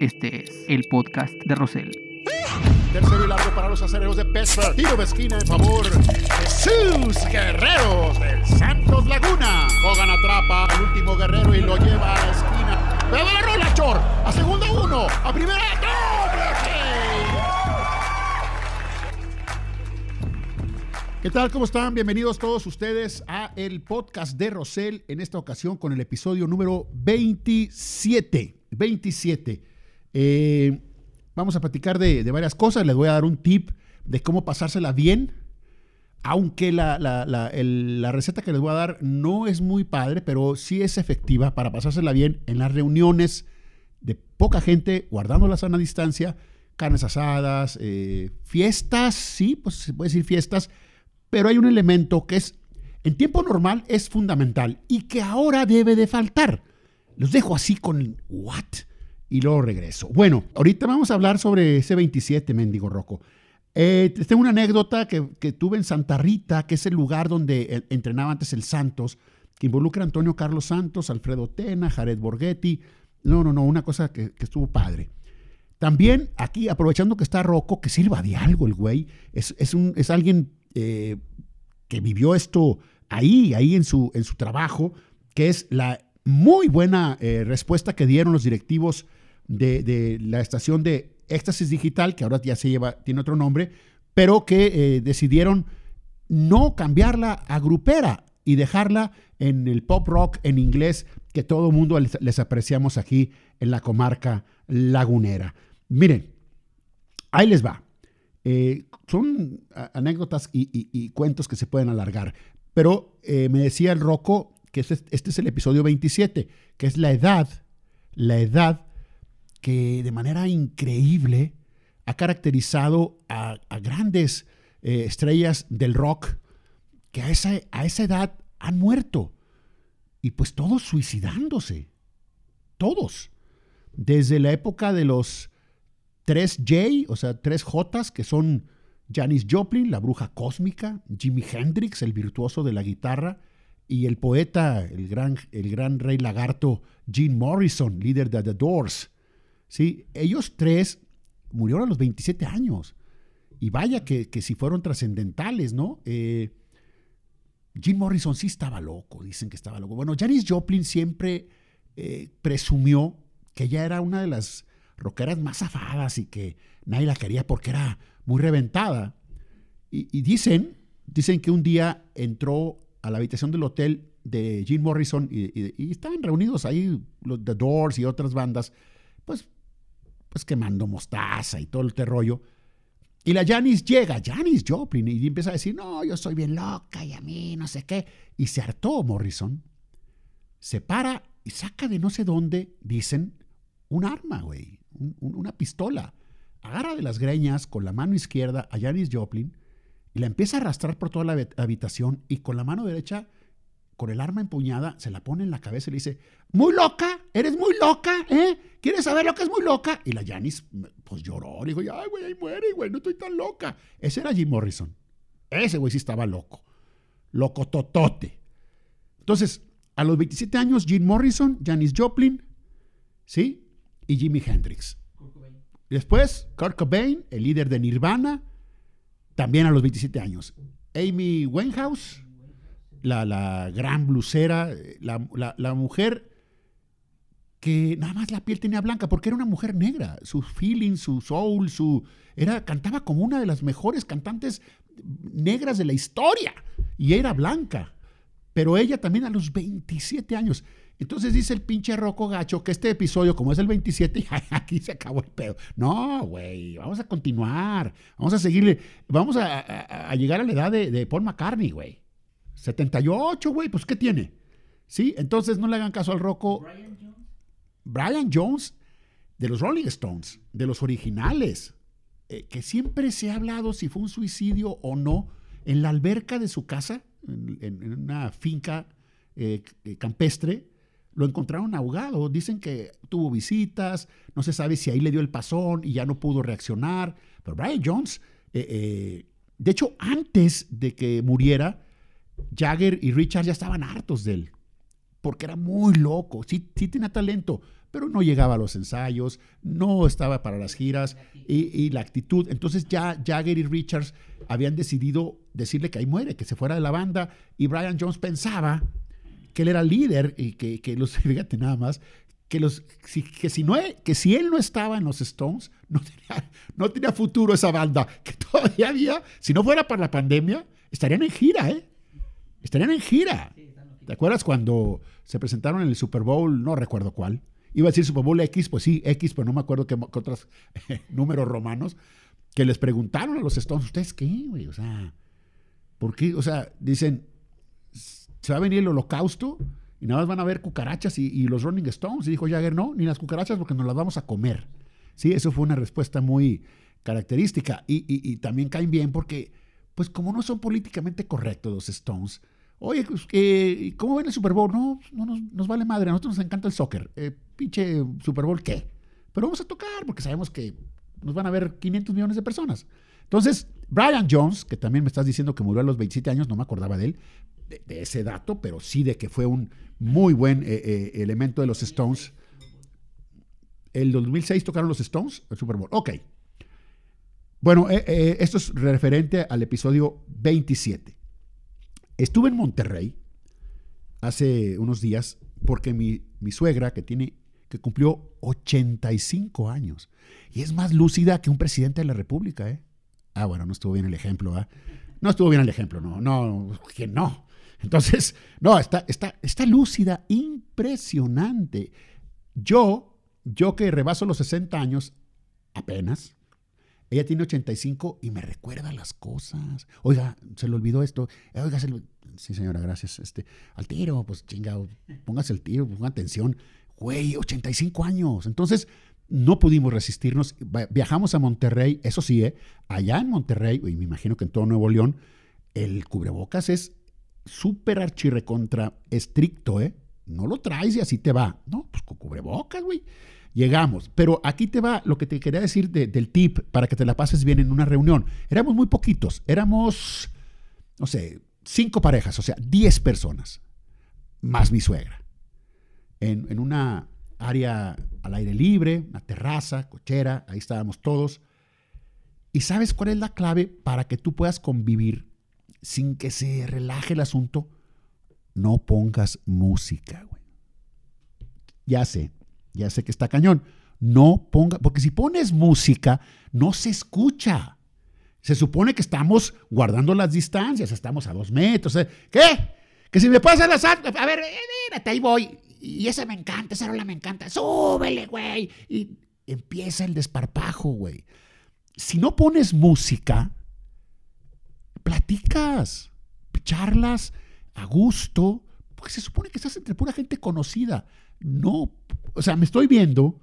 Este es el podcast de Rosel. Tercero y largo para los acereros de Pittsburgh. Tiro de esquina en favor de sus guerreros del Santos Laguna. Hogan atrapa al último guerrero y lo lleva a la esquina. ¡Pero la rola, Chor! A segunda uno. A primera. ¿Qué tal? ¿Cómo están? Bienvenidos todos ustedes a el podcast de Rosel. En esta ocasión con el episodio número 27. 27. Eh, vamos a platicar de, varias cosas. Les voy a dar un tip de cómo pasársela bien. Aunque la, receta que les voy a dar no es muy padre, pero sí es efectiva para pasársela bien en las reuniones de poca gente, guardando la sana distancia, carnes asadas, eh, fiestas, sí, pues se puede decir fiestas, pero hay un elemento que es, en tiempo normal es fundamental y que ahora debe de faltar. Los dejo así con, ¿what? Y luego regreso. Bueno, ahorita vamos a hablar sobre ese 27, mendigo Rocco. Eh, tengo una anécdota que, tuve en Santa Rita, que es el lugar donde eh, entrenaba antes el Santos, que involucra a Antonio Carlos Santos, Alfredo Tena, Jared Borghetti. No, no, no, una cosa que, estuvo padre. También aquí, aprovechando que está Rocco, que sirva de algo el güey, es, un, es alguien eh, que vivió esto ahí, ahí en su, en su trabajo, que es la muy buena respuesta que dieron los directivos de, la estación de Éxtasis Digital, que ahora ya se lleva, tiene otro nombre, pero que eh, decidieron no cambiarla a grupera y dejarla en el pop rock en inglés que todo mundo les, apreciamos aquí en la comarca lagunera. Miren, ahí les va. Eh, son anécdotas y, cuentos que se pueden alargar, pero eh, me decía el Rocco que este, este, es el episodio 27, que es la edad, la edad que de manera increíble ha caracterizado a, grandes eh, estrellas del rock que a esa, a esa edad han muerto. Y pues todos suicidándose. Todos. Desde la época de los 3J, o sea, 3 J, que son Janis Joplin, la bruja cósmica, Jimi Hendrix, el virtuoso de la guitarra, y el poeta, el gran, el gran rey lagarto, Gene Morrison, líder de The Doors. ¿Sí? Ellos tres murieron a los 27 años. Y vaya que, si fueron trascendentales, ¿no? Eh, Jim Morrison sí estaba loco, dicen que estaba loco. Bueno, Janis Joplin siempre eh, presumió que ella era una de las rockeras más afadas y que nadie la quería porque era muy reventada. Y, dicen, dicen que un día entró a la habitación del hotel de Jim Morrison y, y estaban reunidos ahí los The Doors y otras bandas, pues pues quemando mostaza y todo el rollo. Y la Janis llega, Janis Joplin, y empieza a decir, no, yo soy bien loca y a mí no sé qué. Y se hartó Morrison. Se para y saca de no sé dónde, dicen, un arma, güey, una pistola. Agarra de las greñas con la mano izquierda a Janis Joplin y la empieza a arrastrar por toda la habitación y con la mano derecha con el arma empuñada, se la pone en la cabeza y le dice, muy loca, eres muy loca, ¿eh? ¿Quieres saber lo que es muy loca? Y la Janis, pues lloró, dijo, ay, güey, ahí muere, güey, no estoy tan loca. Ese era Jim Morrison. Ese güey sí estaba loco. Loco totote. Entonces, a los 27 años, Jim Morrison, Janis Joplin, ¿sí? Y Jimi Hendrix. Después, Kurt Cobain, el líder de Nirvana, también a los 27 años. Amy Winehouse, la, gran blusera, la, mujer que nada más la piel tenía blanca, porque era una mujer negra, su feeling, su soul, su era cantaba como una de las mejores cantantes negras de la historia y era blanca. Pero ella también a los 27 años. Entonces dice el pinche Roco Gacho que este episodio, como es el 27, aquí se acabó el pedo. No, güey, vamos a continuar. Vamos a seguirle. Vamos a, llegar a la edad de, de Paul McCartney, güey. 78, güey, pues ¿qué tiene? ¿Sí? Entonces no le hagan caso al Rocco. Brian. Brian Jones, de los Rolling Stones, de los originales, eh, que siempre se ha hablado si fue un suicidio o no, en la alberca de su casa, en, una finca eh, eh, campestre, lo encontraron ahogado. Dicen que tuvo visitas, no se sabe si ahí le dio el pasón y ya no pudo reaccionar. Pero Brian Jones, de hecho, antes de que muriera, Jagger y Richard ya estaban hartos de él, porque era muy loco, sí, sí tenía talento, pero no llegaba a los ensayos, no estaba para las giras y, la actitud. Entonces ya Jagger y Richards habían decidido decirle que ahí muere, que se fuera de la banda y Brian Jones pensaba que él era líder y que, que los, fíjate nada más, que, los, que, si no, que si él no estaba en los Stones, no tenía, no tenía futuro esa banda, que todavía había, si no fuera para la pandemia, estarían en gira, ¿eh? Estarían en gira. ¿Te acuerdas cuando se presentaron en el Super Bowl? No recuerdo cuál. Iba a decir Super Bowl X, pues sí, X, pero no me acuerdo qué, otros números romanos. Que les preguntaron a los Stones, ¿ustedes qué, güey? O sea, ¿por qué? O sea, dicen, se va a venir el holocausto y nada más van a ver cucarachas y, los Rolling Stones. Y dijo Jagger, no, ni las cucarachas porque nos las vamos a comer. Sí, eso fue una respuesta muy característica. Y, y también caen bien porque, pues como no son políticamente correctos los Stones, Oye, pues, ¿cómo ven el Super Bowl? No, no nos, vale madre, a nosotros nos encanta el soccer. Eh, pinche Super Bowl, ¿qué? Pero vamos a tocar porque sabemos que nos van a ver 500 millones de personas. Entonces, Brian Jones, que también me estás diciendo que murió a los 27 años, no me acordaba de él, de, ese dato, pero sí de que fue un muy buen eh, eh, elemento de los Stones. El 2006 tocaron los Stones, el Super Bowl. Ok. Bueno, esto es referente al episodio 27. Estuve en Monterrey hace unos días porque mi, suegra, que tiene que cumplió 85 años y es más lúcida que un presidente de la República, ¿eh? Ah, bueno, no estuvo bien el ejemplo, ¿ah? No estuvo bien el ejemplo, no, no, que no. Entonces, no, está, está, está lúcida, impresionante. Yo, yo que rebaso los 60 años, apenas, ella tiene 85 y me recuerda las cosas. Oiga, se le olvidó esto. Oiga, se le... Sí, señora, gracias. Este, al tiro, pues chingado, póngase el tiro, ponga atención. Güey, 85 años. Entonces, no pudimos resistirnos. Viajamos a Monterrey, eso sí, ¿eh? allá en Monterrey, y me imagino que en todo Nuevo León, el cubrebocas es súper archirrecontra estricto, ¿eh? No lo traes y así te va. No, pues con cubrebocas, güey. Llegamos, pero aquí te va lo que te quería decir del tip para que te la pases bien en una reunión. Éramos muy poquitos, éramos, no sé, cinco parejas, o sea, diez personas, más mi suegra, en, en una área al aire libre, una terraza, cochera, ahí estábamos todos. ¿Y sabes cuál es la clave para que tú puedas convivir sin que se relaje el asunto? No pongas música, güey. Ya sé, ya sé que está cañón. No ponga, porque si pones música, no se escucha. Se supone que estamos guardando las distancias, estamos a dos metros. ¿eh? ¿Qué? Que si me pasa la sal, a ver, espérate, ahí voy. Y esa me encanta, esa rola me encanta. Súbele, güey. Y empieza el desparpajo, güey. Si no pones música, platicas, charlas a gusto, porque se supone que estás entre pura gente conocida. No, o sea, me estoy viendo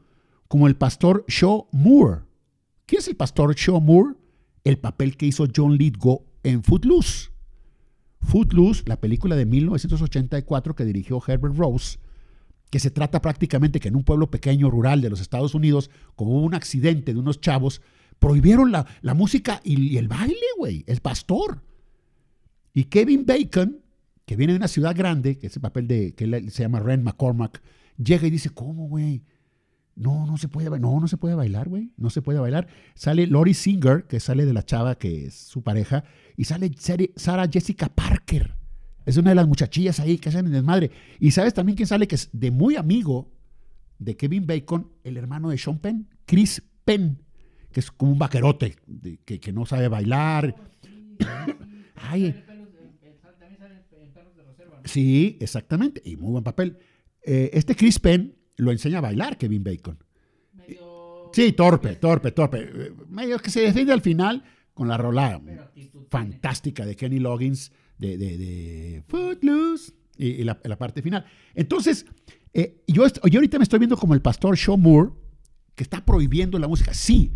como el pastor Shaw Moore. ¿Quién es el pastor Shaw Moore? El papel que hizo John Lithgow en Footloose. Footloose, la película de 1984 que dirigió Herbert Rose, que se trata prácticamente que en un pueblo pequeño rural de los Estados Unidos, como hubo un accidente de unos chavos, prohibieron la, música y, el baile, güey, el pastor. Y Kevin Bacon, que viene de una ciudad grande, que es el papel de, que se llama Ren McCormack, llega y dice, ¿cómo, güey? No, no se puede bailar. No, no se puede bailar, güey. No se puede bailar. Sale Lori Singer, que sale de la chava que es su pareja, y sale Sarah Jessica Parker. Es una de las muchachillas ahí que hacen el desmadre. Y sabes también quién sale, que es de muy amigo de Kevin Bacon, el hermano de Sean Penn, Chris Penn, que es como un vaquerote, que, que, no sabe bailar. Ay. Sí, exactamente. Y muy buen papel. Eh, este Chris Penn lo enseña a bailar Kevin Bacon. Sí, torpe, torpe, torpe. Medio que se defiende al final con la rola fantástica de Kenny Loggins de, de, Footloose y, la, parte final. Entonces, eh, yo, yo ahorita me estoy viendo como el pastor Shaw Moore que está prohibiendo la música. Sí,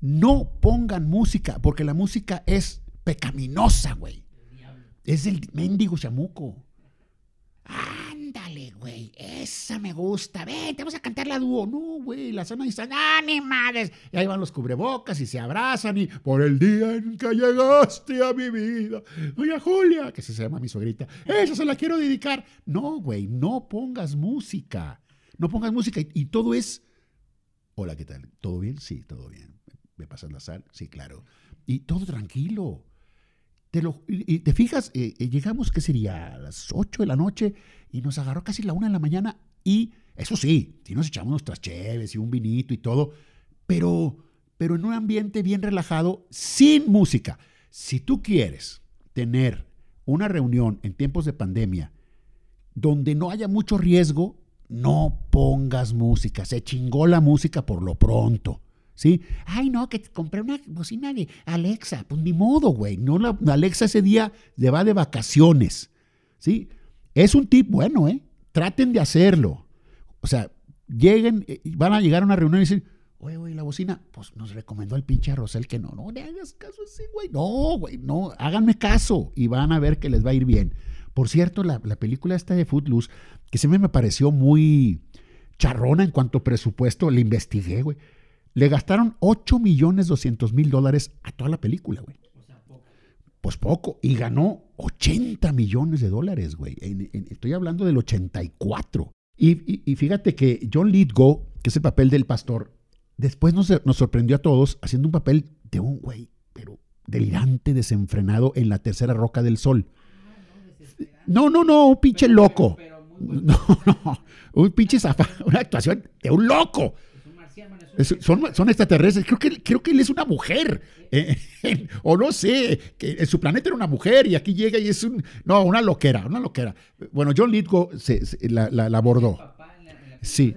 no pongan música porque la música es pecaminosa, güey. Es el mendigo chamuco. Ándale, güey, esa me gusta. Ven, te vamos a cantar la dúo. No, güey, la zona dice, ¡ah! Y ahí van los cubrebocas y se abrazan y por el día en que llegaste a mi vida. Oye, Julia, que se llama mi suegrita, esa se la quiero dedicar. No, güey, no pongas música. no pongas música. Y, y todo es, hola, ¿qué tal? ¿Todo bien? Sí, todo bien. ¿Me pasas la sal? Sí, claro. Y todo tranquilo. Y, te fijas, eh, eh, llegamos, ¿qué sería? A las 8 de la noche y nos agarró casi la 1 de la mañana y, eso sí, sí nos echamos nuestras cheves y un vinito y todo, pero, pero en un ambiente bien relajado, sin música. Si tú quieres tener una reunión en tiempos de pandemia donde no haya mucho riesgo, no pongas música. Se chingó la música por lo pronto. ¿Sí? Ay, no, que compré una bocina de Alexa. Pues ni modo, güey. No, Alexa ese día se va de vacaciones. ¿Sí? Es un tip bueno, ¿eh? Traten de hacerlo. O sea, lleguen, eh, van a llegar a una reunión y dicen, oye, güey, la bocina, pues nos recomendó el pinche Rosel que no, no le hagas caso así, güey. No, güey, no, háganme caso y van a ver que les va a ir bien. Por cierto, la, la película esta de Footloose, que siempre me pareció muy charrona en cuanto a presupuesto, la investigué, güey. Le gastaron 8 millones 200 mil dólares a toda la película, güey. Pues poco. Y ganó 80 millones de dólares, güey. En- en- estoy hablando del 84. Y, y- y fíjate que John Lithgow, que es el papel del pastor, después nos, nos sorprendió a todos haciendo un papel de un güey, pero delirante, desenfrenado en la tercera roca del sol. No, no, no, un pinche loco. No, no, un pinche zafa, una actuación de un loco. Es- son, son extraterrestres. Creo que, creo que él es una mujer. Eh, o no sé, que en su planeta era una mujer y aquí llega y es un. No, una loquera, una loquera. Bueno, John Lithgow se, se- la, la- la abordó. Sí.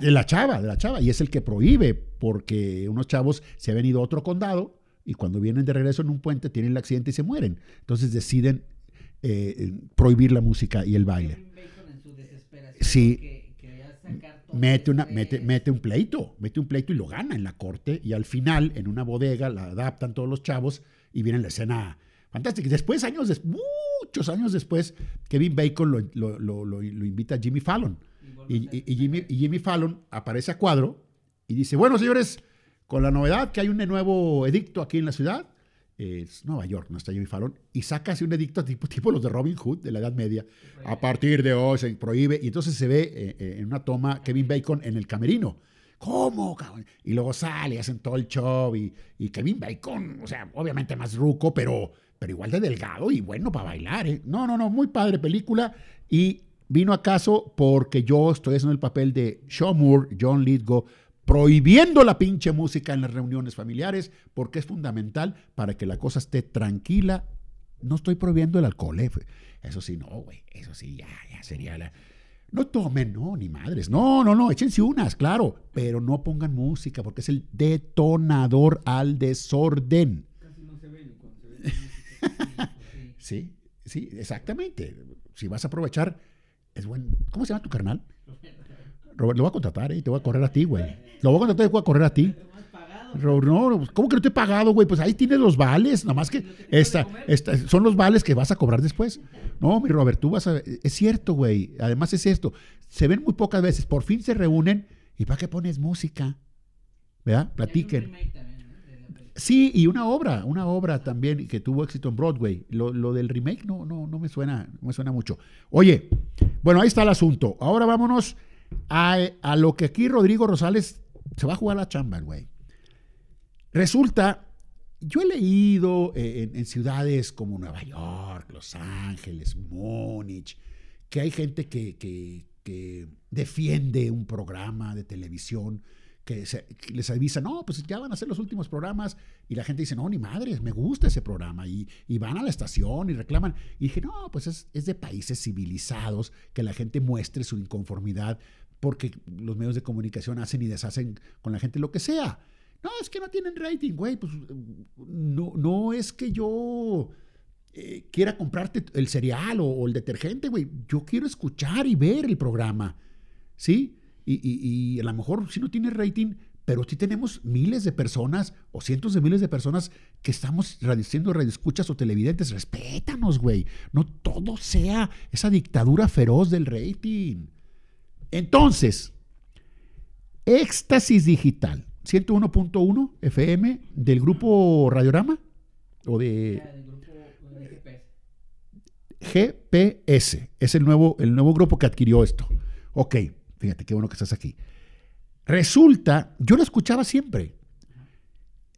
De la chava, de la chava. Y es el que prohíbe, porque unos chavos se habían ido a otro condado y cuando vienen de regreso en un puente tienen el accidente y se mueren. Entonces deciden eh, prohibir la música y el baile. Sí. Mete, una, mete, mete un pleito, mete un pleito y lo gana en la corte. Y al final, en una bodega, la adaptan todos los chavos y viene la escena fantástica. Después, años des- muchos años después, Kevin Bacon lo- lo- lo invita a Jimmy Fallon. Y, y- y Jimmy, y Jimmy Fallon aparece a cuadro y dice, bueno, señores, con la novedad que hay un nuevo edicto aquí en la ciudad, es Nueva York, no está Jimmy Fallon, y saca así un edicto tipo, tipo los de Robin Hood de la Edad Media. A partir de hoy se prohíbe, y entonces se ve eh, eh, en una toma Kevin Bacon en el camerino. ¿Cómo? cabrón? Y luego sale, hacen todo el show, y, y Kevin Bacon, o sea, obviamente más ruco, pero, pero igual de delgado y bueno para bailar. ¿eh? No, no, no, muy padre película, y vino acaso porque yo estoy haciendo el papel de Shaw Moore, John Lithgow, prohibiendo la pinche música en las reuniones familiares, porque es fundamental para que la cosa esté tranquila. No estoy prohibiendo el alcohol, eh. Eso sí, no, güey. Eso sí, ya, ya sería la. No tomen, no, ni madres. No, no, no, échense unas, claro. Pero no pongan música, porque es el detonador al desorden. Sí, sí, exactamente. Si vas a aprovechar, es buen. ¿Cómo se llama tu carnal? Robert, lo voy a contratar, ¿eh? Te voy a correr a ti, güey. Lo voy a contratar y voy a correr a ti. No, ¿cómo que no te he pagado, güey? Pues ahí tienes los vales, nada más que esta, esta- son los vales que vas a cobrar después. No, mi Robert, tú vas a... Es cierto, güey. Además es esto. Se ven muy pocas veces. Por fin se reúnen. ¿Y para qué pones música? ¿Verdad? Platiquen. Sí, y una obra, una obra también que tuvo éxito en Broadway. Lo, lo del remake no, no, no me suena, no me suena mucho. Oye, bueno, ahí está el asunto. Ahora vámonos a, a lo que aquí Rodrigo Rosales se va a jugar la chamba, güey. Resulta, yo he leído eh, en, ciudades como Nueva York, Los Ángeles, Múnich, que hay gente que, que- defiende un programa de televisión, que, se- les avisa, no, pues ya van a ser los últimos programas, y la gente dice, no, ni madres, me gusta ese programa, y, van a la estación y reclaman. Y dije, no, pues es, es de países civilizados que la gente muestre su inconformidad porque los medios de comunicación hacen y deshacen con la gente lo que sea. No, es que no tienen rating, güey. Pues no, no es que yo eh, quiera comprarte el cereal o, el detergente, güey. Yo quiero escuchar y ver el programa, ¿sí? Y, a lo mejor si no tiene rating, pero sí tenemos miles de personas o cientos de miles de personas que estamos siendo radioescuchas o televidentes. Respétanos, güey. No todo sea esa dictadura feroz del rating. Entonces, Éxtasis Digital, 101.1 FM del grupo Radiorama o de GPS, es el nuevo, el nuevo grupo que adquirió esto. Ok, fíjate qué bueno que estás aquí. Resulta, yo lo escuchaba siempre.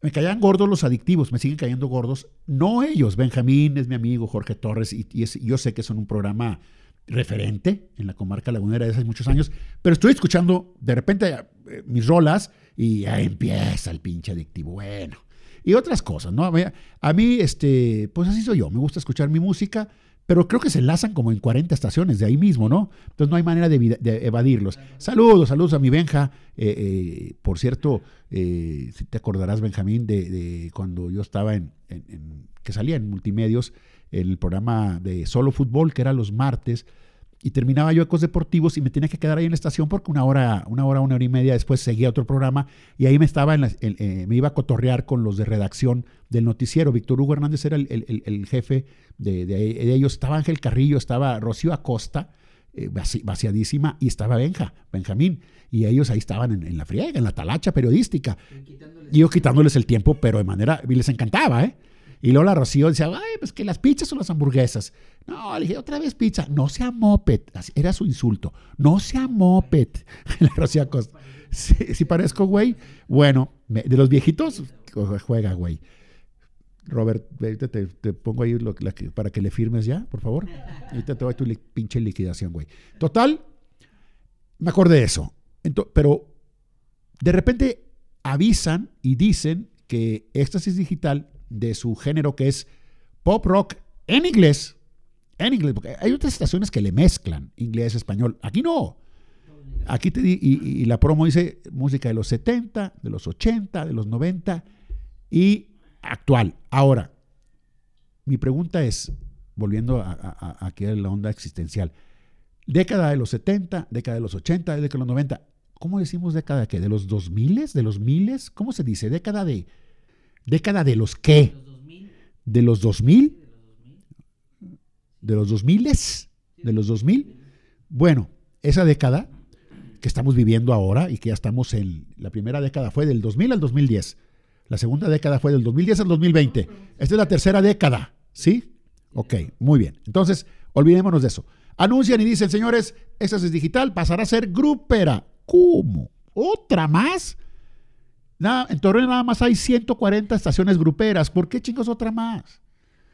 Me caían gordos los adictivos, me siguen cayendo gordos. No ellos, Benjamín es mi amigo, Jorge Torres, y, yo sé que son un programa referente en la comarca lagunera de hace muchos años, pero estoy escuchando de repente eh, mis rolas y ya empieza el pinche adictivo. Bueno, y otras cosas, ¿no? A mí, este, pues así soy yo, me gusta escuchar mi música, pero creo que se enlazan como en 40 estaciones de ahí mismo, ¿no? Entonces no hay manera de, evadirlos. Saludos, saludos a mi Benja. Eh, eh, por cierto, si te acordarás, Benjamín, de, cuando yo estaba en, que salía en multimedios, el programa de Solo Fútbol, que era los martes, y terminaba yo Ecos Deportivos y me tenía que quedar ahí en la estación porque una hora, una hora, una hora y media después seguía otro programa y ahí me estaba en eh, me iba a cotorrear con los de redacción del noticiero. Víctor Hugo Hernández era el, jefe de, ellos, estaba Ángel Carrillo, estaba Rocío Acosta, eh, vaciadísima, y estaba Benja, Benjamín. Y ellos ahí estaban en, la friega, en la talacha periodística. Y yo quitándoles el tiempo, pero de manera, y les encantaba, ¿eh? Y luego la Rocío decía, ay, pues que las pizzas son las hamburguesas. No, dije, otra vez pizza. No sea moped. Era su insulto. No sea moped. la Rocío Costa. Si, parezco, güey. Bueno, de los viejitos, juega, güey. Robert, ahorita te, pongo ahí para que le firmes ya, por favor. Ahorita te doy tu pinche liquidación, güey. Total, me acordé de eso. pero de repente avisan y dicen que Éxtasis Digital de su género que es pop rock en inglés. En inglés, porque hay otras estaciones que le mezclan inglés, español. Aquí no. Aquí te di, y, la promo dice música de los 70, de los 80, de los 90 y actual. Ahora, mi pregunta es, volviendo a, aquí a la onda existencial, década de los 70, década de los 80, década de los 90, ¿cómo decimos década de qué? ¿De los 2000? ¿De los miles? ¿Cómo se dice? Década de ¿Década de los qué? ¿De los 2000? ¿De los 2000? ¿De los 2000? Bueno, esa década que estamos viviendo ahora y que ya estamos en... La primera década fue del 2000 al 2010. La segunda década fue del 2010 al 2020. Esta es la tercera década, ¿sí? Ok, muy bien. Entonces, olvidémonos de eso. Anuncian y dicen, señores, esa es digital, pasará a ser grupera. ¿Cómo? ¿Otra más? Nada, en Torreón nada más hay 140 estaciones gruperas. ¿Por qué chingos otra más?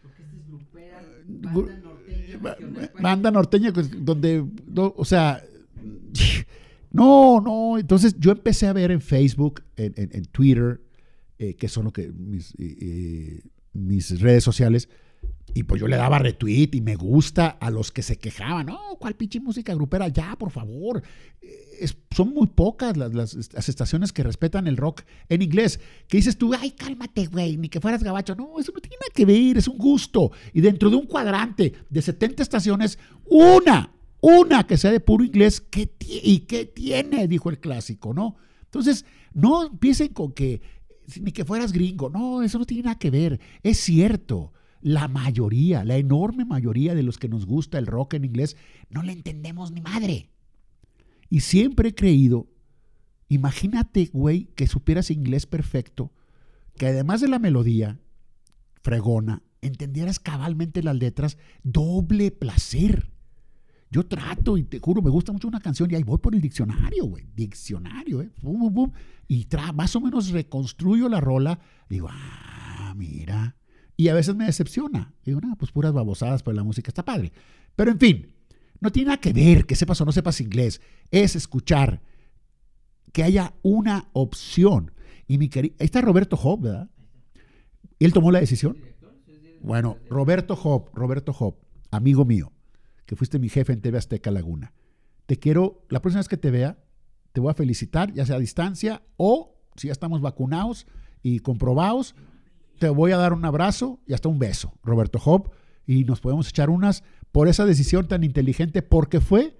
Porque es grupera, banda norteña. Banda norteña, pues, donde, o sea, no, no. Entonces yo empecé a ver en Facebook, en, Twitter, eh, que son lo que mis, eh, mis redes sociales, y pues yo le daba retweet y me gusta a los que se quejaban. No, ¿cuál pinche música grupera? Ya, por favor. Eh, son muy pocas las, estaciones que respetan el rock en inglés. Que dices tú, ay, cálmate, güey, ni que fueras gabacho. No, eso no tiene nada que ver, es un gusto. Y dentro de un cuadrante de 70 estaciones, una, una que sea de puro inglés, ¿qué ¿y qué tiene? Dijo el clásico, ¿no? Entonces, no empiecen con que ni que fueras gringo. No, eso no tiene nada que ver. Es cierto la mayoría, la enorme mayoría de los que nos gusta el rock en inglés, no le entendemos ni madre. Y siempre he creído, imagínate, güey, que supieras inglés perfecto, que además de la melodía fregona, entendieras cabalmente las letras, doble placer. Yo trato y te juro, me gusta mucho una canción y ahí voy por el diccionario, güey. Diccionario, ¿eh? y más o menos reconstruyo la rola. Digo, ah, mira, y a veces me decepciona. Digo, no, pues puras babosadas, pero la música está padre. Pero en fin, no tiene nada que ver que sepas o no sepas inglés. Es escuchar que haya una opción. Y mi querido, ahí está Roberto Job, ¿verdad? ¿Él tomó la decisión? Bueno, Roberto Job, Roberto Job, amigo mío, que fuiste mi jefe en TV Azteca Laguna. Te quiero, la próxima vez que te vea, te voy a felicitar, ya sea a distancia o si ya estamos vacunados y comprobados, te voy a dar un abrazo y hasta un beso, Roberto Job, y nos podemos echar unas por esa decisión tan inteligente, porque fue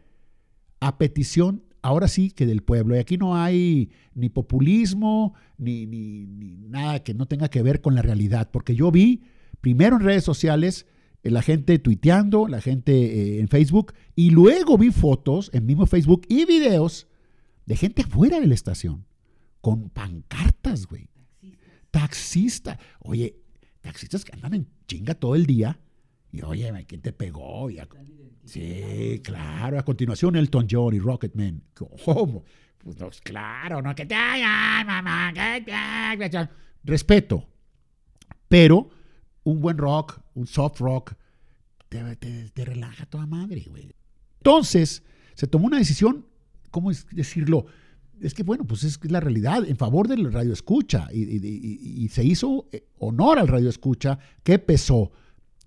a petición, ahora sí, que del pueblo. Y aquí no hay ni populismo, ni, nada que no tenga que ver con la realidad, porque yo vi primero en redes sociales eh, la gente tuiteando, la gente eh, en Facebook, y luego vi fotos en mismo Facebook y videos de gente fuera de la estación, con pancartas, güey taxista. Oye, taxistas que andan en chinga todo el día Y oye, ¿quién te pegó? Y a- sí, claro. A continuación, Elton John y Rocketman. ¿Cómo? Pues no, claro, no que te ay, mamá, que te- Respeto. Pero un buen rock, un soft rock, te, te- te relaja toda madre, güey. Entonces, se tomó una decisión, ¿cómo es decirlo? Es que, bueno, pues es la realidad, en favor del radio escucha. Y, y- y- y se hizo eh, honor al radio escucha, que pesó,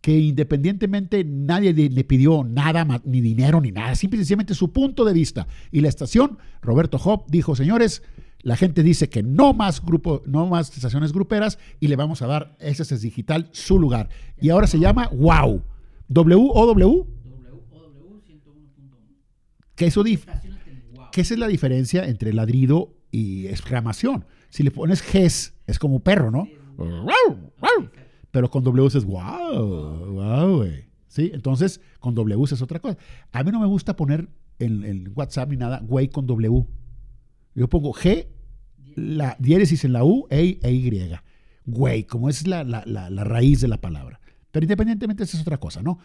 que independientemente nadie le pidió nada, ni dinero, ni nada, simplemente su punto de vista. Y la estación, Roberto Hop, dijo, señores, la gente dice que no más grupo, no más estaciones gruperas y le vamos a dar SS Digital su lugar. Y ahora se llama Wow. W-O-W, WOW 101.1. que eso dif- Estacionate en wow. Que esa es la diferencia entre ladrido y exclamación. Si le pones Ges, es como perro, ¿no? Pero con W es wow, wow, güey. ¿Sí? Entonces, con W es otra cosa. A mí no me gusta poner en, en WhatsApp ni nada, güey con W. Yo pongo G, la diéresis en la U, E, e Y. Güey, como es la, la- la- la raíz de la palabra. Pero independientemente, esa es otra cosa, ¿no?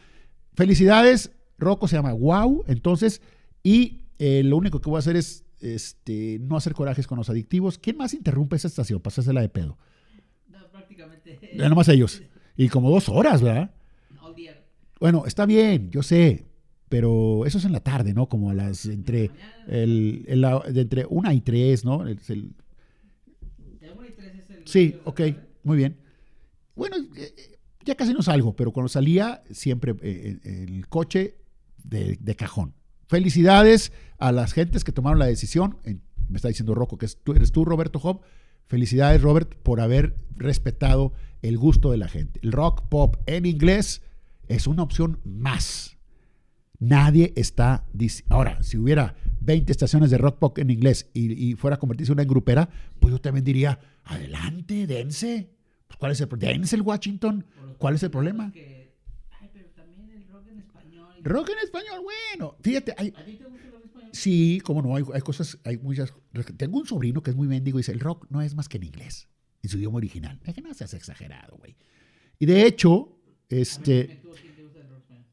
Felicidades, Rocco se llama Wow, entonces, y eh, lo único que voy a hacer es este, no hacer corajes con los adictivos. ¿Quién más interrumpe esa estación? Pasársela de pedo. No, prácticamente. Ya nomás ellos. Y como dos horas, ¿verdad? All día. Bueno, está bien, yo sé, pero eso es en la tarde, ¿no? Como a las entre el, el- entre una y tres, ¿no? Es el- De 1 y 3 es el. sí, ok, muy bien. Bueno, eh, eh, ya casi no salgo, pero cuando salía siempre el coche de, de cajón. Felicidades a las gentes que tomaron la decisión. Me está diciendo Rocco que es tú, eres tú, Roberto Job. Felicidades, Robert, por haber respetado el gusto de la gente. El rock pop en inglés es una opción más. Nadie está Ahora, si hubiera 20 estaciones de rock pop en inglés y, fuera a convertirse en una grupera, pues yo también diría, adelante, dense. Pues, ¿Cuál es el problema? Dense el Washington. ¿Cuál es el problema? Que, ay, pero también el rock en español. Rock en español, bueno. Fíjate, hay, ¿A ti te gusta el rock en español? sí, cómo no, hay, hay cosas, hay muchas. Tengo un sobrino que es muy mendigo y dice, el rock no es más que en inglés, en su idioma original. Es que no seas exagerado, güey. Y de hecho, este... ¿Tú a quién te gusta el rock en español?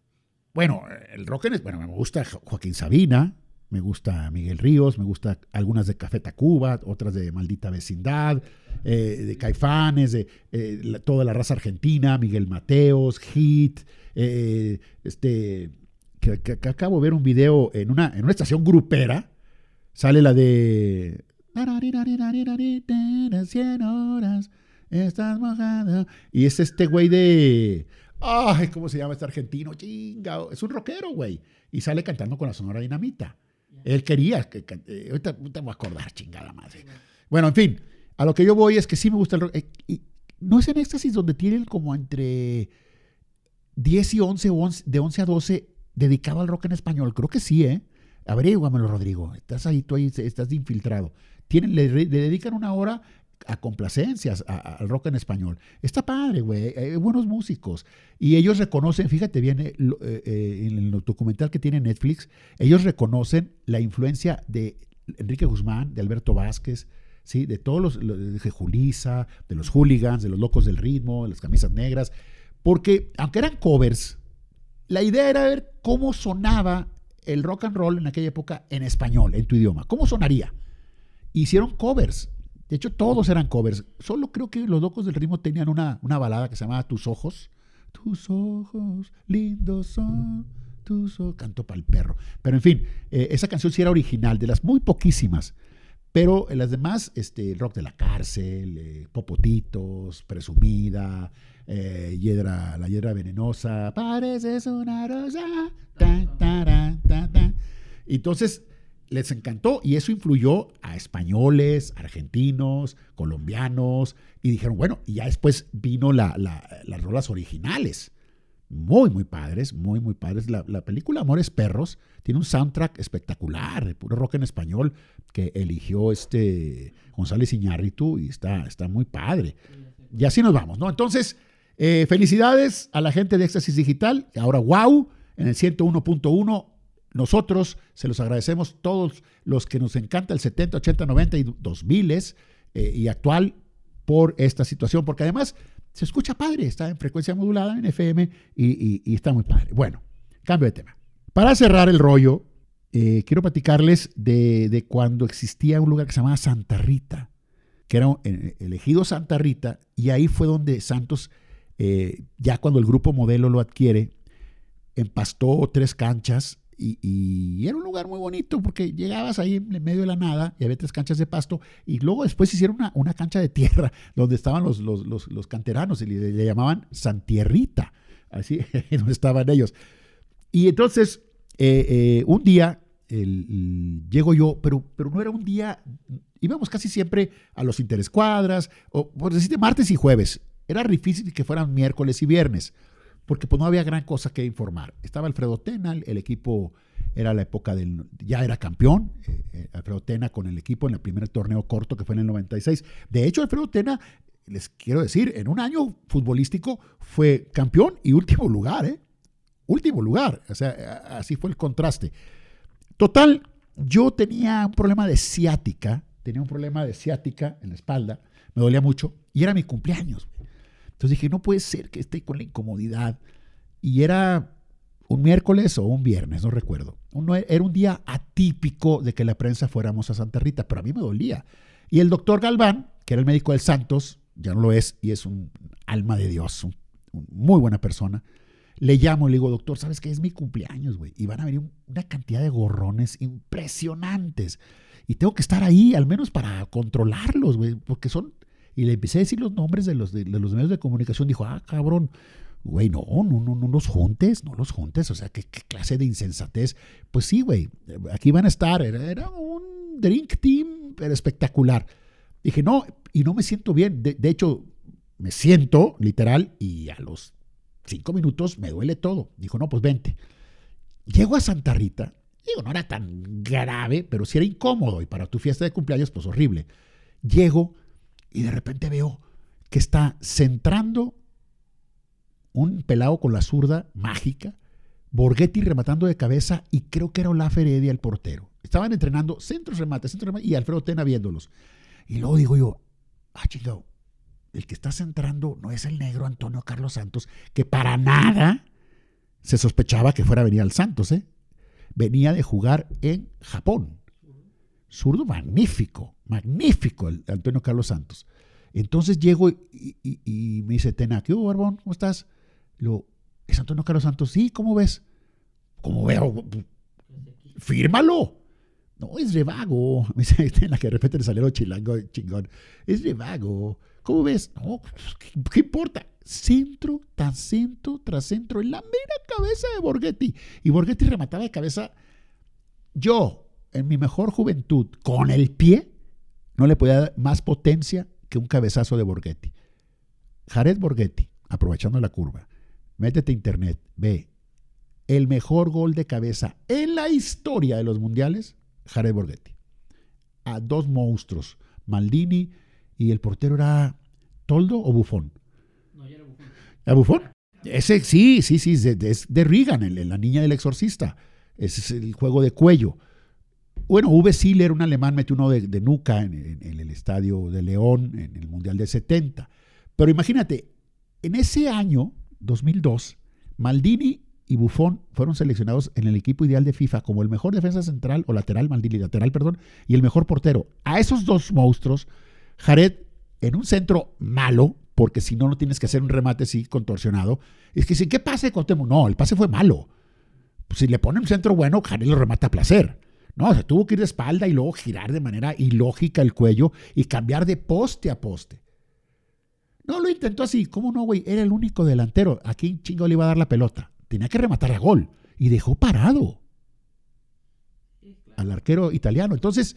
Bueno, el rock en es, bueno, me gusta Jo- Joaquín Sabina, me gusta Miguel Ríos, me gusta algunas de Café Tacuba, otras de Maldita Vecindad, eh, de Caifanes, de eh, toda la raza argentina, Miguel Mateos, Hit, eh, este, que, acabo de ver un video en una, en una estación grupera, sale la de... 100 horas, estás. Y es este güey de... Ay, ¿cómo se llama este argentino? Chinga, es un rockero, güey. Y sale cantando con la Sonora Dinamita. Él quería, que, eh, ahorita, me voy a acordar, chingada madre. Bueno, en fin, a lo que yo voy es que sí me gusta el rock. eh, no es en éxtasis donde tienen como entre 10 y 11, o 11 de 11 a 12 dedicado al rock en español. Creo que sí, ¿eh? Averíguamelo, Rodrigo. Estás ahí, tú ahí, estás infiltrado. Tienen, le dedican una hora a complacencias al rock en español. Está padre, güey. Hay buenos músicos. Y ellos reconocen, fíjate bien, eh, eh, eh, en el documental que tiene Netflix, ellos reconocen la influencia de Enrique Guzmán, de Alberto Vázquez, ¿sí? de todos los, lo- de Julisa, de los hooligans, de los locos del ritmo, de las camisas negras. Porque, aunque eran covers, la idea era ver cómo sonaba el rock and roll en aquella época en español, en tu idioma. ¿Cómo sonaría? Hicieron covers. De hecho, todos eran covers. Solo creo que los locos del ritmo tenían una, una balada que se llamaba Tus ojos. Tus ojos lindos son. Tus ojos. Canto para el perro. Pero en fin, eh, esa canción sí era original, de las muy poquísimas. Pero las demás, este, rock de la cárcel, eh, Popotitos, Presumida, eh, Hiedra, La Hiedra Venenosa, pareces una rosa. ta, ta, ta. Entonces, les encantó y eso influyó a españoles, argentinos, colombianos y dijeron, bueno, y ya después vino la- la- las rolas originales. Muy, muy padres, muy, muy padres. La, la película Amores Perros tiene un soundtrack espectacular, de puro rock en español, que eligió este González Iñárritu y está, está muy padre. Y así nos vamos, ¿no? Entonces, eh, felicidades a la gente de Éxtasis Digital. Ahora, wow, en el 101.1. Nosotros se los agradecemos todos los que nos encanta el 70, 80, 90 y 2000 eh, y actual por esta situación, porque además se escucha padre, está en frecuencia modulada en FM y, está muy padre. Bueno, cambio de tema. Para cerrar el rollo, eh, quiero platicarles de, de cuando existía un lugar que se llamaba Santa Rita, que era eh, elegido Santa Rita, y ahí fue donde Santos, eh, ya cuando el grupo modelo lo adquiere, empastó tres canchas y, era un lugar muy bonito porque llegabas ahí en medio de la nada y había tres canchas de pasto y luego después hicieron una, una cancha de tierra donde estaban los, los, los- canteranos y le, llamaban Santierrita, así donde estaban ellos. Y entonces, eh, eh, un día el- llego yo, pero, pero no era un día, íbamos casi siempre a los interescuadras, o por decirte martes y jueves. Era difícil que fueran miércoles y viernes, porque pues no había gran cosa que informar. Estaba Alfredo Tena, el, equipo era la época del, ya era campeón, eh, eh, Alfredo Tena con el equipo en el primer torneo corto que fue en el 96. De hecho, Alfredo Tena, les quiero decir, en un año futbolístico fue campeón y último lugar, ¿eh? Último lugar. O sea, así fue el contraste. Total, yo tenía un problema de ciática, tenía un problema de ciática en la espalda, me dolía mucho y era mi cumpleaños. güey. Entonces dije, no puede ser que esté con la incomodidad. Y era un miércoles o un viernes, no recuerdo. Un- era un día atípico de que la prensa fuéramos a Santa Rita, pero a mí me dolía. Y el doctor Galván, que era el médico del Santos, ya no lo es y es un alma de Dios, un- muy buena persona. Le llamo y le digo, doctor, ¿sabes qué? Es mi cumpleaños, güey. Y van a venir un- una cantidad de gorrones impresionantes. Y tengo que estar ahí, al menos para controlarlos, güey, porque son... Y le empecé a decir los nombres de los, de, los medios de comunicación. Dijo, ah, cabrón, güey, no, no, no, no los juntes, no los juntes. O sea, ¿qué, clase de insensatez? Pues sí, güey, aquí van a estar. Era, era un drink team, pero espectacular. Dije, no, y no me siento bien. De, de hecho, me siento, literal, y a los cinco minutos me duele todo. Dijo, no, pues vente. Llego a Santa Rita. Digo, no era tan grave, pero sí era incómodo. Y para tu fiesta de cumpleaños, pues horrible. Llego y de repente veo que está centrando un pelado con la zurda mágica, Borghetti rematando de cabeza y creo que era Olaf Heredia el portero. Estaban entrenando centros remates, centros remates y Alfredo Tena viéndolos. Y luego digo yo, ah, chingado, el que está centrando no es el negro Antonio Carlos Santos, que para nada se sospechaba que fuera a venir al Santos, ¿eh? Venía de jugar en Japón. Zurdo magnífico, magnífico el Antonio Carlos Santos. Entonces llego y, me dice, Tena, ¿qué hubo, Barbón? ¿Cómo estás? Lo, ¿Es Antonio Carlos Santos? Sí, ¿cómo ves? ¿Cómo veo? Fírmalo. No, es de vago. Me dice Tena, que de repente le salió chilango chingón. Es de vago. ¿Cómo ves? No, ¿qué, qué importa? Centro tras centro tras centro en la mera cabeza de Borghetti. Y Borghetti remataba de cabeza. Yo, en mi mejor juventud, con el pie, no le podía dar más potencia que un cabezazo de Borghetti. Jared Borghetti, aprovechando la curva, métete a internet, ve el mejor gol de cabeza en la historia de los mundiales, Jared Borghetti. A dos monstruos, Maldini y el portero era Toldo o Bufón. No, ya era bufón. ¿A Bufón? Ese sí, sí, sí, es de, es de Reagan, el- la niña del exorcista. Ese es el juego de cuello. Bueno, V. Siller, un alemán, metió uno de, nuca en, el estadio de León en el Mundial de 70. Pero imagínate, en ese año, 2002, Maldini y Buffon fueron seleccionados en el equipo ideal de FIFA como el mejor defensa central o lateral, Maldini lateral, perdón, y el mejor portero. A esos dos monstruos, Jared, en un centro malo, porque si no, no tienes que hacer un remate así contorsionado, es que si, ¿qué pase Temo? No, el pase fue malo. Si le pone un centro bueno, Jared lo remata a placer. No, se tuvo que ir de espalda y luego girar de manera ilógica el cuello y cambiar de poste a poste. No lo intentó así. ¿Cómo no, güey? Era el único delantero. ¿A quién chingo le iba a dar la pelota? Tenía que rematar a gol. Y dejó parado al arquero italiano. Entonces,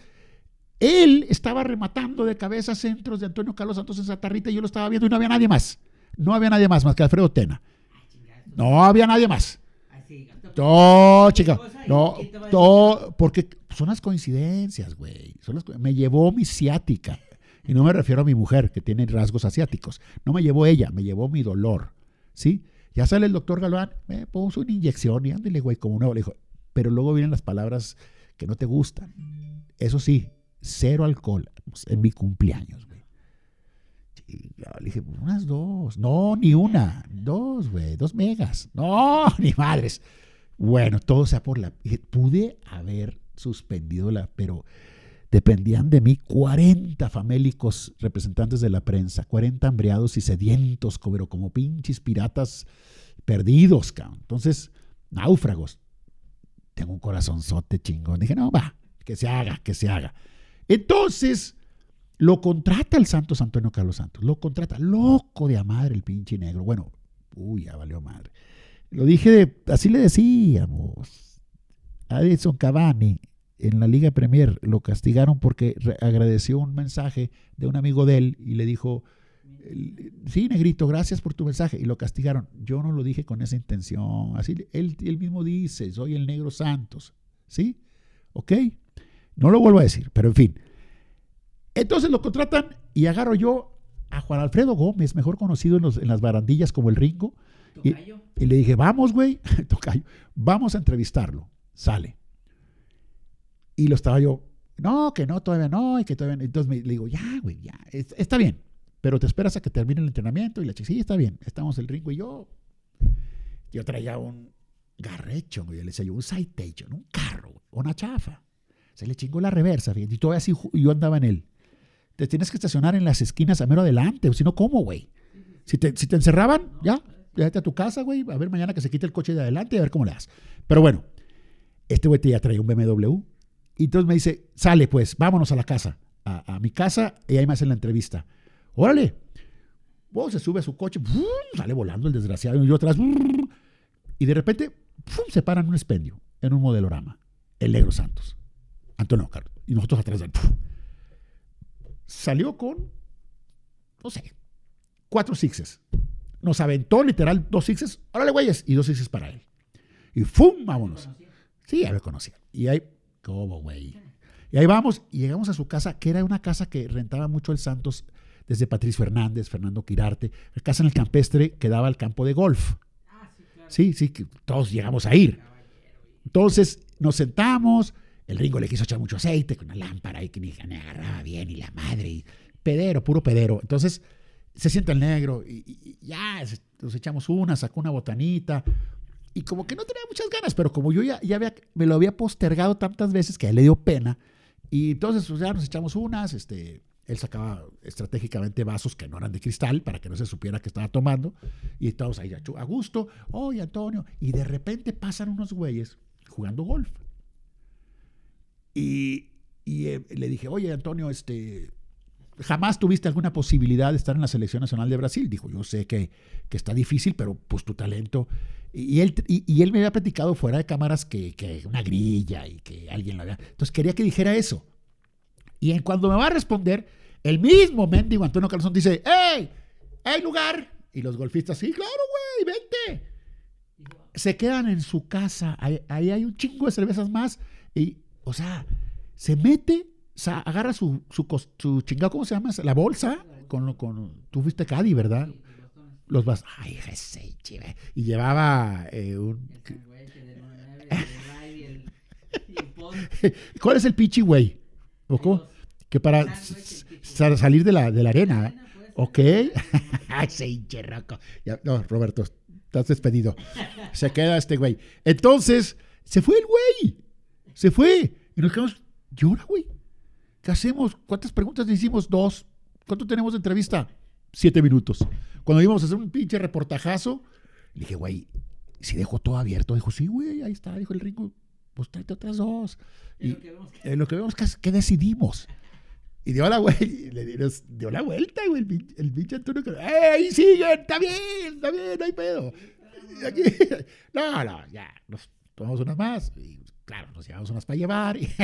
él estaba rematando de cabeza centros de Antonio Carlos Santos en Santa Rita y yo lo estaba viendo y no había nadie más. No había nadie más más que Alfredo Tena. Ah, No había nadie más. No, chica. No, no, porque son las coincidencias, güey. Son las co- me llevó mi ciática. Y no me refiero a mi mujer, que tiene rasgos asiáticos. No me llevó ella, me llevó mi dolor. ¿Sí? Ya sale el doctor Galván, me puso una inyección y ándale, güey, como nuevo. Le dijo, pero luego vienen las palabras que no te gustan. Eso sí, cero alcohol en mi cumpleaños, güey. Le dije, unas dos. No, ni una. Dos, güey. Dos megas. No, ni madres. Bueno, todo sea por la... dije, pude haber suspendido la... Pero dependían de mí 40 famélicos representantes de la prensa, 40 hambreados y sedientos, pero como pinches piratas perdidos, cabrón. Entonces, náufragos. Tengo un corazonzote chingón. Dije, no, va, que se haga, que se haga. Entonces, lo contrata el Santos Antonio Carlos Santos. Lo contrata. Loco de a madre el pinche negro. Bueno, uy, ya valió madre. Lo dije de, así le decíamos. A Edson Cavani en la Liga Premier lo castigaron porque agradeció un mensaje de un amigo de él y le dijo, sí, negrito, gracias por tu mensaje. Y lo castigaron. Yo no lo dije con esa intención. Así él, él mismo dice, soy el negro Santos. ¿Sí? ¿Ok? No lo vuelvo a decir, pero en fin. Entonces lo contratan y agarro yo a Juan Alfredo Gómez, mejor conocido en, los- en las barandillas como el Ringo. Y, le dije, vamos, güey, tocayo, vamos a entrevistarlo. Sale. Y lo estaba yo, no, que no, todavía no, y que todavía no. Entonces me, le digo, ya, güey, ya, es- está bien, pero te esperas a que termine el entrenamiento. Y la chica, sí, está bien, estamos el Ringo y yo. Yo traía un garrecho, güey, le decía yo, un citation, un carro, güey, una chafa. Se le chingó la reversa, fíjate, y todavía así yo andaba en él. Te tienes que estacionar en las esquinas a mero adelante, si no, ¿cómo, güey? Si te, si te encerraban, ya, déjate a tu casa, güey, a ver mañana que se quite el coche de adelante y a ver cómo le das. Pero bueno, este güey te ya traía un BMW. Y entonces me dice, sale pues, vámonos a la casa, a, a mi casa, y ahí me hacen la entrevista. Órale. Wow, se sube a su coche, ¡brum! sale volando el desgraciado, y yo atrás, ¡brum! y de repente, ¡pum! se paran un expendio, en un modelorama, el negro Santos, Antonio Carlos, y nosotros atrás. Salió con, no sé, cuatro sixes. Nos aventó literal dos sixes, órale güeyes, y dos sixes para él. Y ¡fum! Vámonos. Sí, ya me conocía. Y ahí, ¿cómo, güey? Y ahí vamos, y llegamos a su casa, que era una casa que rentaba mucho el Santos, desde Patricio Fernández, Fernando Quirarte, la casa en el campestre que daba al campo de golf. Sí. Sí, que todos llegamos a ir. Entonces nos sentamos, el Ringo le quiso echar mucho aceite con una lámpara y que ni me agarraba bien, y la madre, y pedero, puro pedero. Entonces se sienta el negro y, ya nos echamos una, sacó una botanita. Y como que no tenía muchas ganas, pero como yo ya, ya había, me lo había postergado tantas veces que a él le dio pena. Y entonces pues, ya nos echamos unas, este, él sacaba estratégicamente vasos que no eran de cristal para que no se supiera que estaba tomando. Y estábamos ahí a gusto. Oye, Antonio. Y de repente pasan unos güeyes jugando golf. Y, y, eh, le dije, oye, Antonio, este, jamás tuviste alguna posibilidad de estar en la selección nacional de Brasil. Dijo, yo sé que, que está difícil, pero pues tu talento. Y, él, y, él me había platicado fuera de cámaras que, que una grilla y que alguien lo había. Entonces quería que dijera eso. Y en cuando me va a responder, el mismo mendigo Antonio Calzón dice, ¡Ey! ¡Hay lugar! Y los golfistas, sí, claro, güey, vente. Se quedan en su casa, ahí, ahí hay un chingo de cervezas más. Y, o sea, se mete, o sea, agarra su, su, su chingado, ¿cómo se llama? La bolsa, con, lo- con, tú fuiste Cadi, ¿verdad? Sí, los vas, ay, ese chive. Y llevaba eh, un... El sandwich, el 99, el ride y el, y el pod. ¿Cuál es el pichi, güey? Que para sa- salir de la, de la arena. ser. Ok. Ese hinche no, Roberto, estás despedido. Se queda este güey. Entonces, se fue el güey. Se fue. Y nos quedamos, llora, güey. ¿Qué hacemos? ¿Cuántas preguntas le hicimos? Dos. ¿Cuánto tenemos de entrevista? Siete minutos. Cuando íbamos a hacer un pinche reportajazo, le dije, güey, si dejo todo abierto. Dijo, sí, güey, ahí está. Dijo el Ringo, pues tráete otras dos. Y lo que vemos que- eh, lo que vemos que es que decidimos. Y dio la, y le dio, la vuelta, güey, el, pin- el pinche Antonio. que, ¡Eh, ahí siguen! ¡Está bien! ¡Está bien! ¡No hay pedo! Y aquí- no, no, ya, nos tomamos unas más. Y claro, nos llevamos unas para llevar. Y,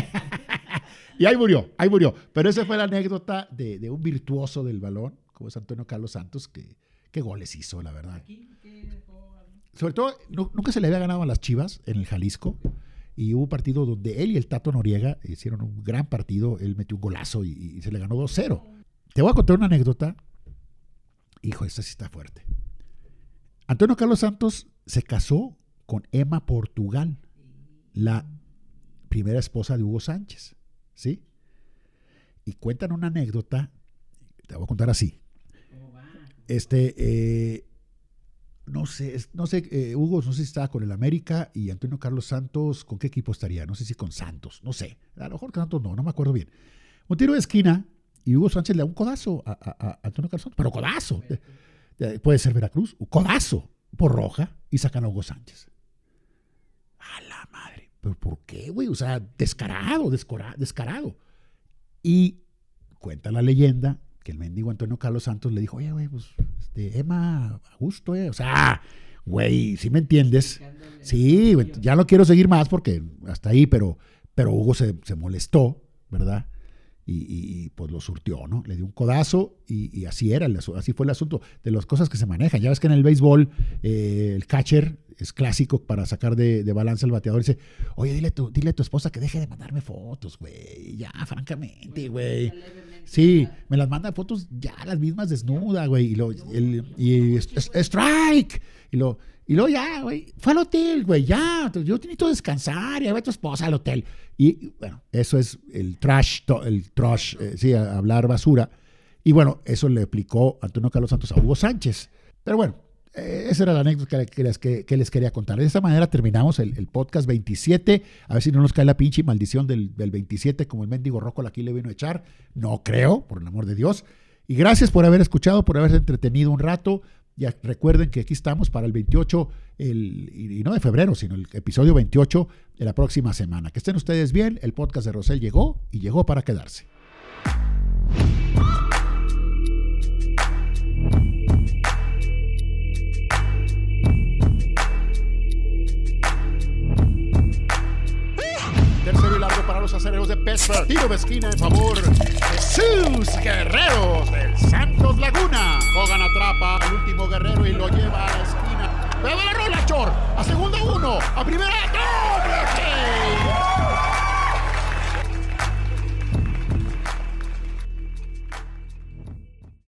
y ahí murió, ahí murió. Pero esa fue la anécdota de, de un virtuoso del balón, como es Antonio Carlos Santos, que, goles hizo, la verdad. Sobre todo, nu- nunca se le había ganado a las Chivas en el Jalisco. Y hubo un partido donde él y el Tato Noriega hicieron un gran partido. Él metió un golazo y, y se le ganó 2-0. Te voy a contar una anécdota. Hijo, esta sí está fuerte. Antonio Carlos Santos se casó con Emma Portugal, la primera esposa de Hugo Sánchez. ¿Sí? Y cuentan una anécdota. Te voy a contar así. Este, eh, no sé, no sé, eh, Hugo, no sé si estaba con el América y Antonio Carlos Santos, ¿con qué equipo estaría? No sé si con Santos, no sé. A lo mejor Santos no, no me acuerdo bien. Un tiro de esquina y Hugo Sánchez le da un codazo a, Antonio Carlos Santos, pero codazo. Puede ser Veracruz, un codazo por roja y sacan a Hugo Sánchez. A la madre. ¿Pero por qué, güey? O sea, descarado, descarado. Y cuenta la leyenda que el mendigo Antonio Carlos Santos le dijo, oye, güey, pues, este, Emma, a gusto, eh. O sea, güey, si me entiendes. Sí, ya no quiero seguir más porque hasta ahí, pero, pero Hugo se, se molestó, ¿verdad? Y, pues lo surtió, ¿no? Le dio un codazo y, así era, así fue el asunto de las cosas que se manejan. Ya ves que en el béisbol eh, el catcher es clásico para sacar de, balance al bateador. Dice, oye, dile, tu, dile a tu esposa que deje de mandarme fotos, güey. Ya, francamente, güey. Sí, me las manda fotos ya las mismas desnuda, güey. Y, lo, el, y strike. Y lo, y luego ya, güey, fue al hotel, güey, ya. Yo necesito descansar y a ver a tu esposa al hotel. Y bueno, eso es el trash, el trash, eh, sí, hablar basura. Y bueno, eso le aplicó Antonio Carlos Santos a Hugo Sánchez. Pero bueno, eh, esa era la anécdota que, les, que, les, quería contar. De esta manera terminamos el, podcast 27. A ver si no nos cae la pinche maldición del, del 27 como el mendigo Roco aquí le vino a echar. No creo, por el amor de Dios. Y gracias por haber escuchado, por haberse entretenido un rato. Ya recuerden que aquí estamos para el 28, el, y no de febrero, sino el episodio 28 de la próxima semana. Que estén ustedes bien, el podcast de Rosel llegó y llegó para quedarse. los acereros de Pittsburgh. Tiro de esquina en favor de sus guerreros del Santos Laguna. Hogan atrapa al último guerrero y lo lleva a la esquina. ¡Bebe la rola, Chor! A segunda uno, a primera, ¡doble!